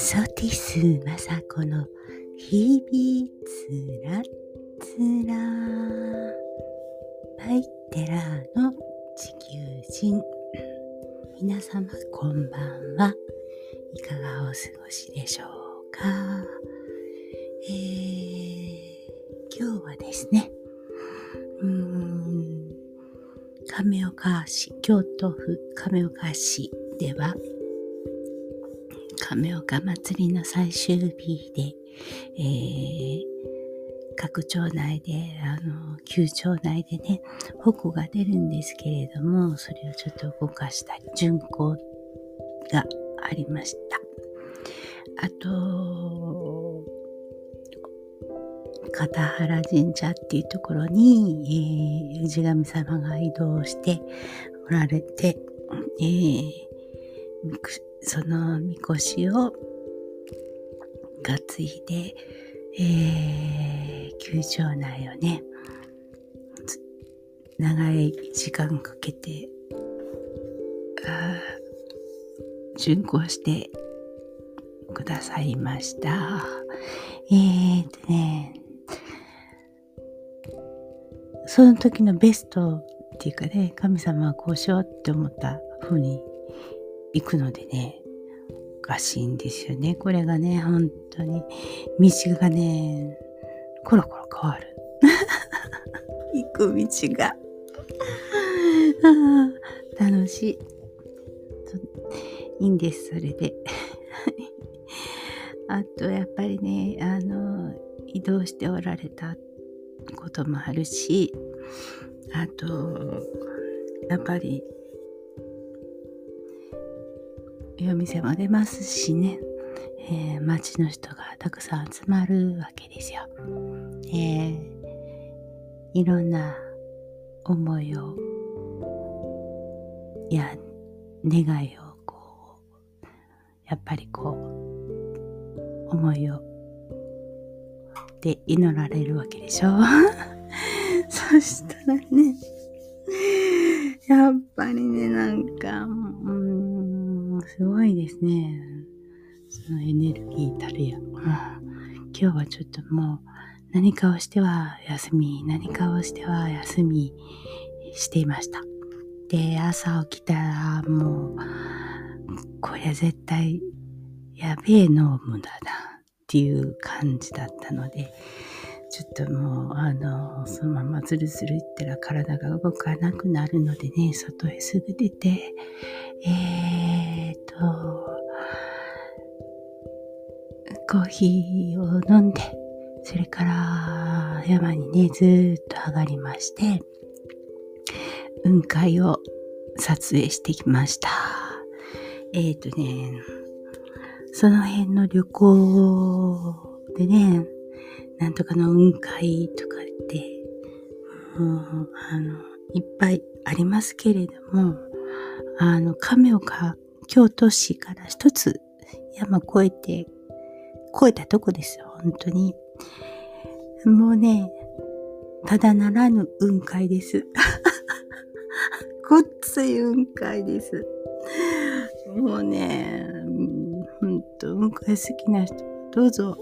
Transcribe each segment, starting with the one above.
ソティスマサコの日々つらつらパイテラーの地球人。皆様こんばんはいかがお過ごしでしょうか。えー、今日はですねうーん亀岡市京都府亀岡市では亀岡祭りの最終日で、えー、各町内で、あの、旧町内でね、矛が出るんですけれども、それをちょっと動かしたり巡行がありました。あと、片原神社っていうところに、えー、氏神様が移動しておられて、えー、そのみこしを担いで、えー、球場内をね、長い時間かけて、巡行してくださいました。えーとね、その時のベストっていうかね、神様はこうしようって思った風に行くのでね、おかしいんですよね。これがね、本当に、道がね、コロコロ変わる。行く道が。楽しい。いいんです、それで。あと、やっぱりね、あの、移動しておられたこともあるし、あと、やっぱり夜店も出ますしね、えー、街の人がたくさん集まるわけですよ。えー、いろんな思いをい、や、願いをこう、やっぱりこう、思いを、で祈られるわけでしょ。そしたらね、やっぱりね、なんか、うんすごいですね。そのエネルギーたるや。うん今日はちょっともう何かをしては休み、何かをしては休みしていました。で、朝起きたらもう、これ絶対やべえの無駄だっていう感じだったので、ちょっともう、あの、そのままズルズルいったら体が動かなくなるのでね、外へすぐ出て、えーコーヒーを飲んで、それから山にね、ずっと上がりまして、雲海を撮影してきました。えっ、ー、とね、その辺の旅行でね、なんとかの雲海とかって、もう、あの、いっぱいありますけれども、あの、亀岡、京都市から一つ山越えて、越えたとこですよ、本当に。もうね、ただならぬ雲海です。ごっつい雲海です。もうね、ほんと、雲海好きな人、どうぞ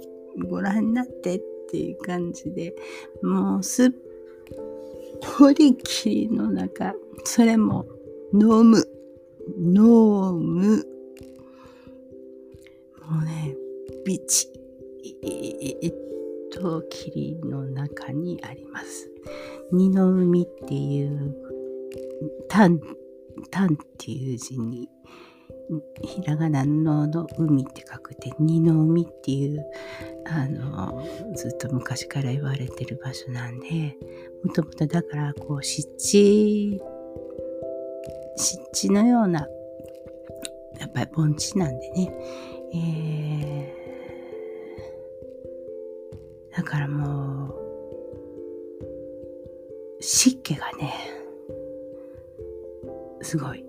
ご覧になってっていう感じで、もうすっぽり霧の中、それも飲む、飲む。もうね、ビチと霧の中にあります。二の海っていう、タン、タンっていう字にひらがなのの海って書くて、二の海っていう、あの、ずっと昔から言われてる場所なんで、もともとだから、こう、湿地、湿地のような、やっぱり盆地なんでね、えー、だからもう、湿気がね、すごい。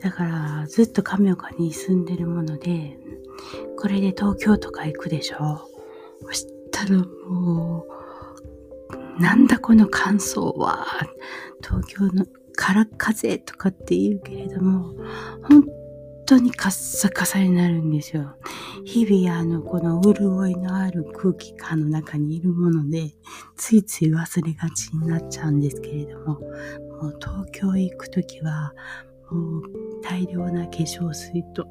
だからずっと亀岡に住んでるもので、これで東京とか行くでしょ？そしたらもう、なんだこの乾燥は、東京の空風とかって言うけれども、本当にカッサカサになるんですよ。日々あの、この潤いのある空気感の中にいるもので、ついつい忘れがちになっちゃうんですけれども、もう東京へ行くときは、もう大量な化粧水と、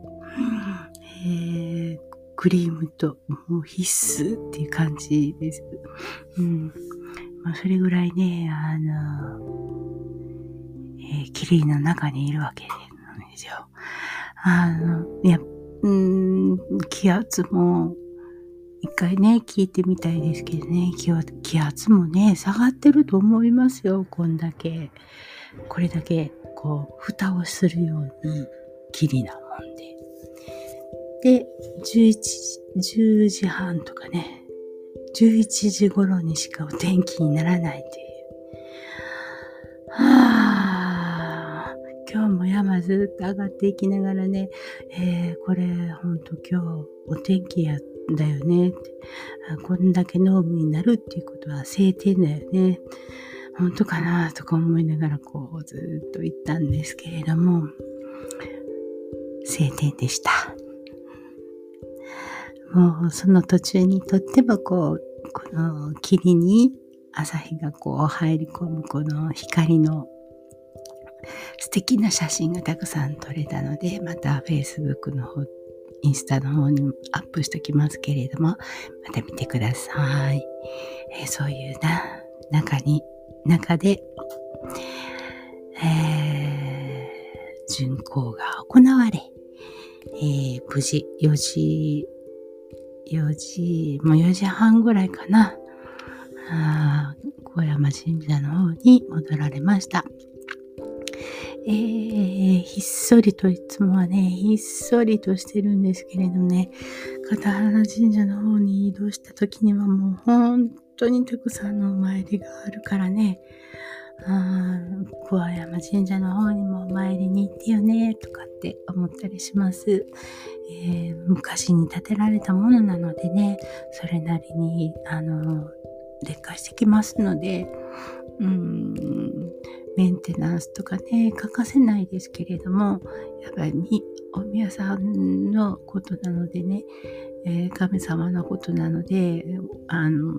えー、クリームと、もう必須っていう感じです。うん。まあ、それぐらいね、あの、えー、霧の中にいるわけなんですよ。あの、いや、うん、気圧も、一回ね、聞いてみたいですけどね、気圧もね、下がってると思いますよ、こんだけ。これだけ、こう、蓋をするように、霧なもんで。で、11、10時半とかね、11時頃にしかお天気にならないという。はぁ、今日も山ずっと上がっていきながらね、えー、これほんと今日お天気やだよねって。こんだけ濃霧になるっていうことは晴天だよね。本当かなとか思いながらこうずっと言ったんですけれども、晴天でした。もうその途中にとってもこう、この霧に朝日がこう入り込むこの光の素敵な写真がたくさん撮れたので、また Facebook の方、インスタの方にアップしときますけれども、また見てください。えー、そういうな、中に、中で、えー、巡行が行われ、えー、無事4時、4時、もう4時半ぐらいかな、あ小山神社の方に戻られました。えー、ひっそりといつもはね、ひっそりとしてるんですけれどね、片原神社の方に移動した時にはもう本当にたくさんのお参りがあるからね、あ桑山神社の方にもお参りに行ってよね、とかって思ったりします。えー、昔に建てられたものなのでね、それなりに、あの、劣化してきますので、うん、メンテナンスとかね、欠かせないですけれども、やっぱりお宮さんのことなのでね、えー、神様のことなので、あの、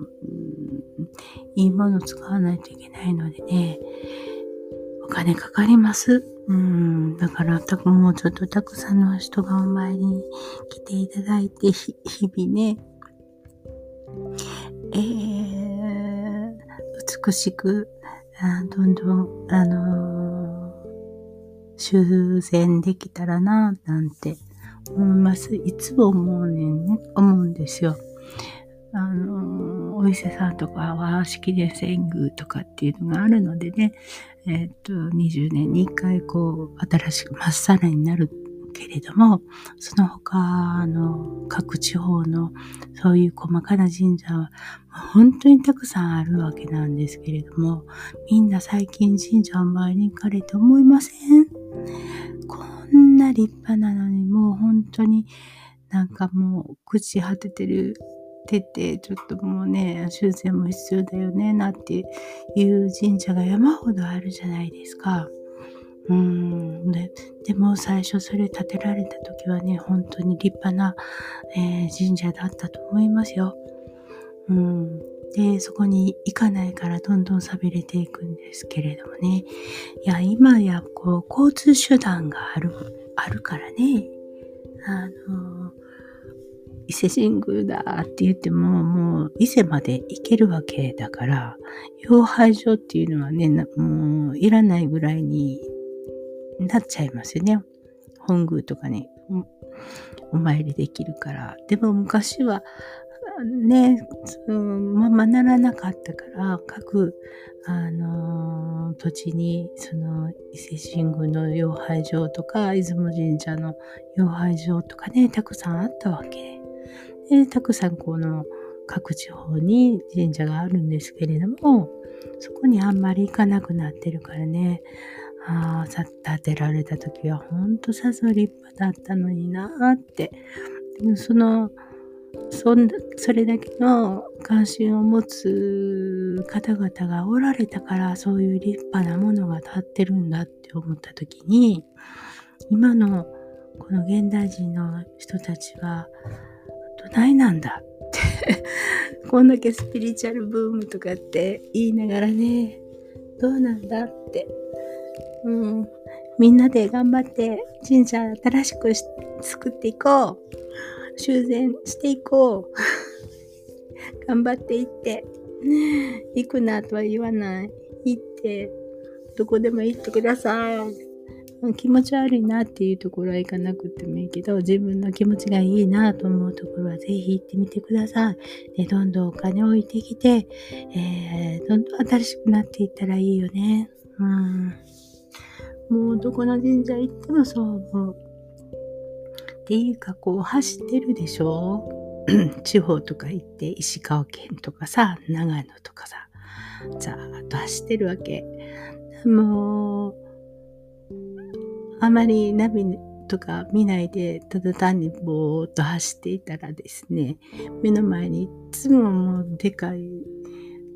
いいもの使わないといけないのでね、お金かかります。うん、だから、もうちょっとたくさんの人がお参りに来ていただいて、日々ね、えー、美しくあどんどん、あのー、修繕できたらな、なんて思います。いつも思うねんね、思うんですよ。あのー、お伊勢さんとかは式で遷宮とかっていうのがあるのでね、えっ、と、20年に1回こう、新しくまっさらになるけれども、その他の各地方のそういう細かな神社は本当にたくさんあるわけなんですけれども、みんな最近神社を参りに行かれて思いません？こんな立派なのにもう本当になんかもう朽ち果ててるてて、ちょっともうね、修繕も必要だよね、なっていう神社が山ほどあるじゃないですか。うんででも最初それ建てられた時はね、本当に立派な、えー、神社だったと思いますよ。うん、で、そこに行かないからどんどん寂れていくんですけれどもね。いや、今やこう、交通手段がある、あるからね。あの、伊勢神宮だって言っても、もう伊勢まで行けるわけだから、養廃所っていうのはね、もういらないぐらいになっちゃいますよね。本宮とかにお参りできるから。でも昔はね、そのままならなかったから、各、あのー、土地に、その、伊勢神宮の養廃場とか、出雲神社の養廃場とかね、たくさんあったわけで。で、たくさんこの各地方に神社があるんですけれども、そこにあんまり行かなくなってるからね、ああ、建てられた時はほんとさぞ立派だったのになーって。でもその、そんそれだけの関心を持つ方々がおられたからそういう立派なものが立ってるんだって思った時に今のこの現代人の人たちはどないなんだって こんだけスピリチュアルブームとかって言いながらねどうなんだって、うん、みんなで頑張って神社新しく作っていこう修繕していこう 頑張っていって行くなとは言わない行ってどこでも行ってください気持ち悪いなっていうところは行かなくてもいいけど、自分の気持ちがいいなと思うところはぜひ行ってみてください。で、どんどんお金を置いてきて、えー、どんどん新しくなっていったらいいよね。うん。もうどこの神社行ってもそう思う。っていうか、こう走ってるでしょ？地方とか行って石川県とかさ、長野とかさ、ざーっと走ってるわけ。もう、あまりナビとか見ないで、ただ単にぼーっと走っていたらですね、目の前にいつももうでかい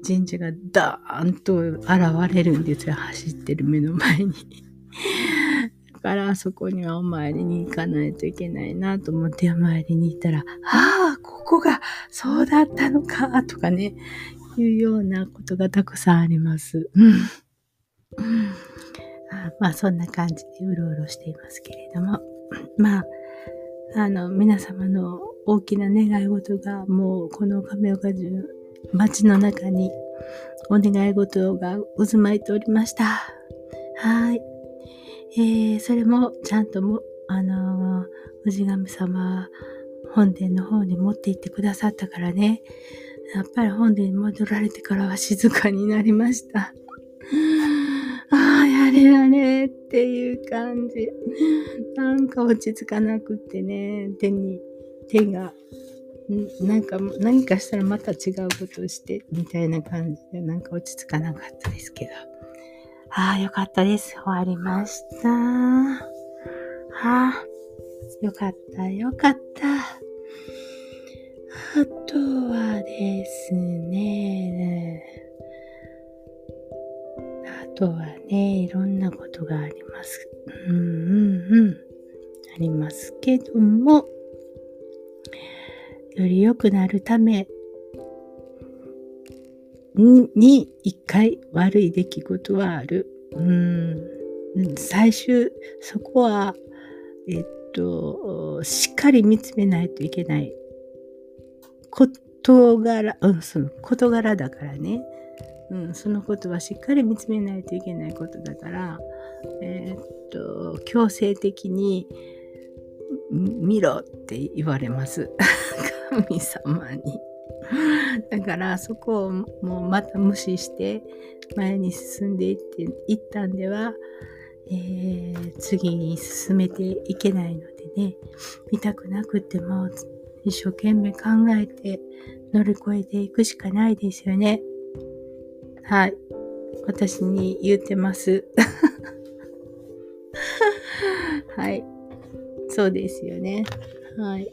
神社がダーンと現れるんですよ、走ってる目の前に。からそこにはお参りに行かないといけないなと思ってお参りに行ったら、ああ、ここがそうだったのか、とかね、いうようなことがたくさんあります。うんまあそんな感じでうろうろしていますけれども、まあ、あの、皆様の大きな願い事がもうこの亀岡中町の中にお願い事が渦巻いておりました。はい。えー、それもちゃんとも、あのー、氏神様本殿の方に持って行ってくださったからね、やっぱり本殿に戻られてからは静かになりました。ああ、やれやれっていう感じ。なんか落ち着かなくってね、手に、手が、なんか、何かしたらまた違うことをして、みたいな感じで、なんか落ち着かなかったですけど。ああ、よかったです。終わりました。はあ、よかった、よかった。あとはですね、あとはね、いろんなことがあります。うんうんうん。ありますけども、より良くなるために一回悪い出来事はある。うん。最終、そこは、えっと、しっかり見つめないといけない事柄、うん、その事柄だからね。うん、そのことはしっかり見つめないといけないことだから、え、っと、強制的に見ろって言われます。神様に。だからそこをもうまた無視して前に進んでいっていったんでは、えー、次に進めていけないのでね、見たくなくても一生懸命考えて乗り越えていくしかないですよね。はい。私に言ってます。はい。そうですよね。はい。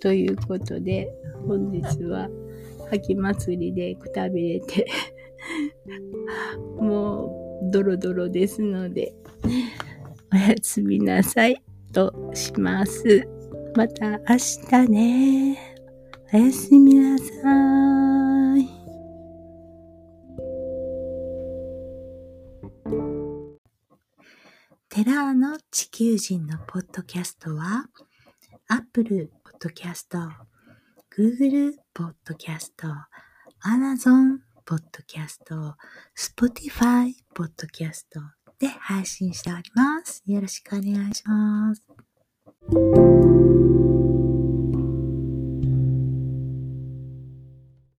ということで、本日は、秋祭りでくたびれて もう、ドロドロですので、おやすみなさいとします。また明日ね。おやすみなさい。テラーの地球人のポッドキャストは、Apple Podcast、Google Podcast、Amazon Podcast、Spotify Podcast で配信しております。よろしくお願いします。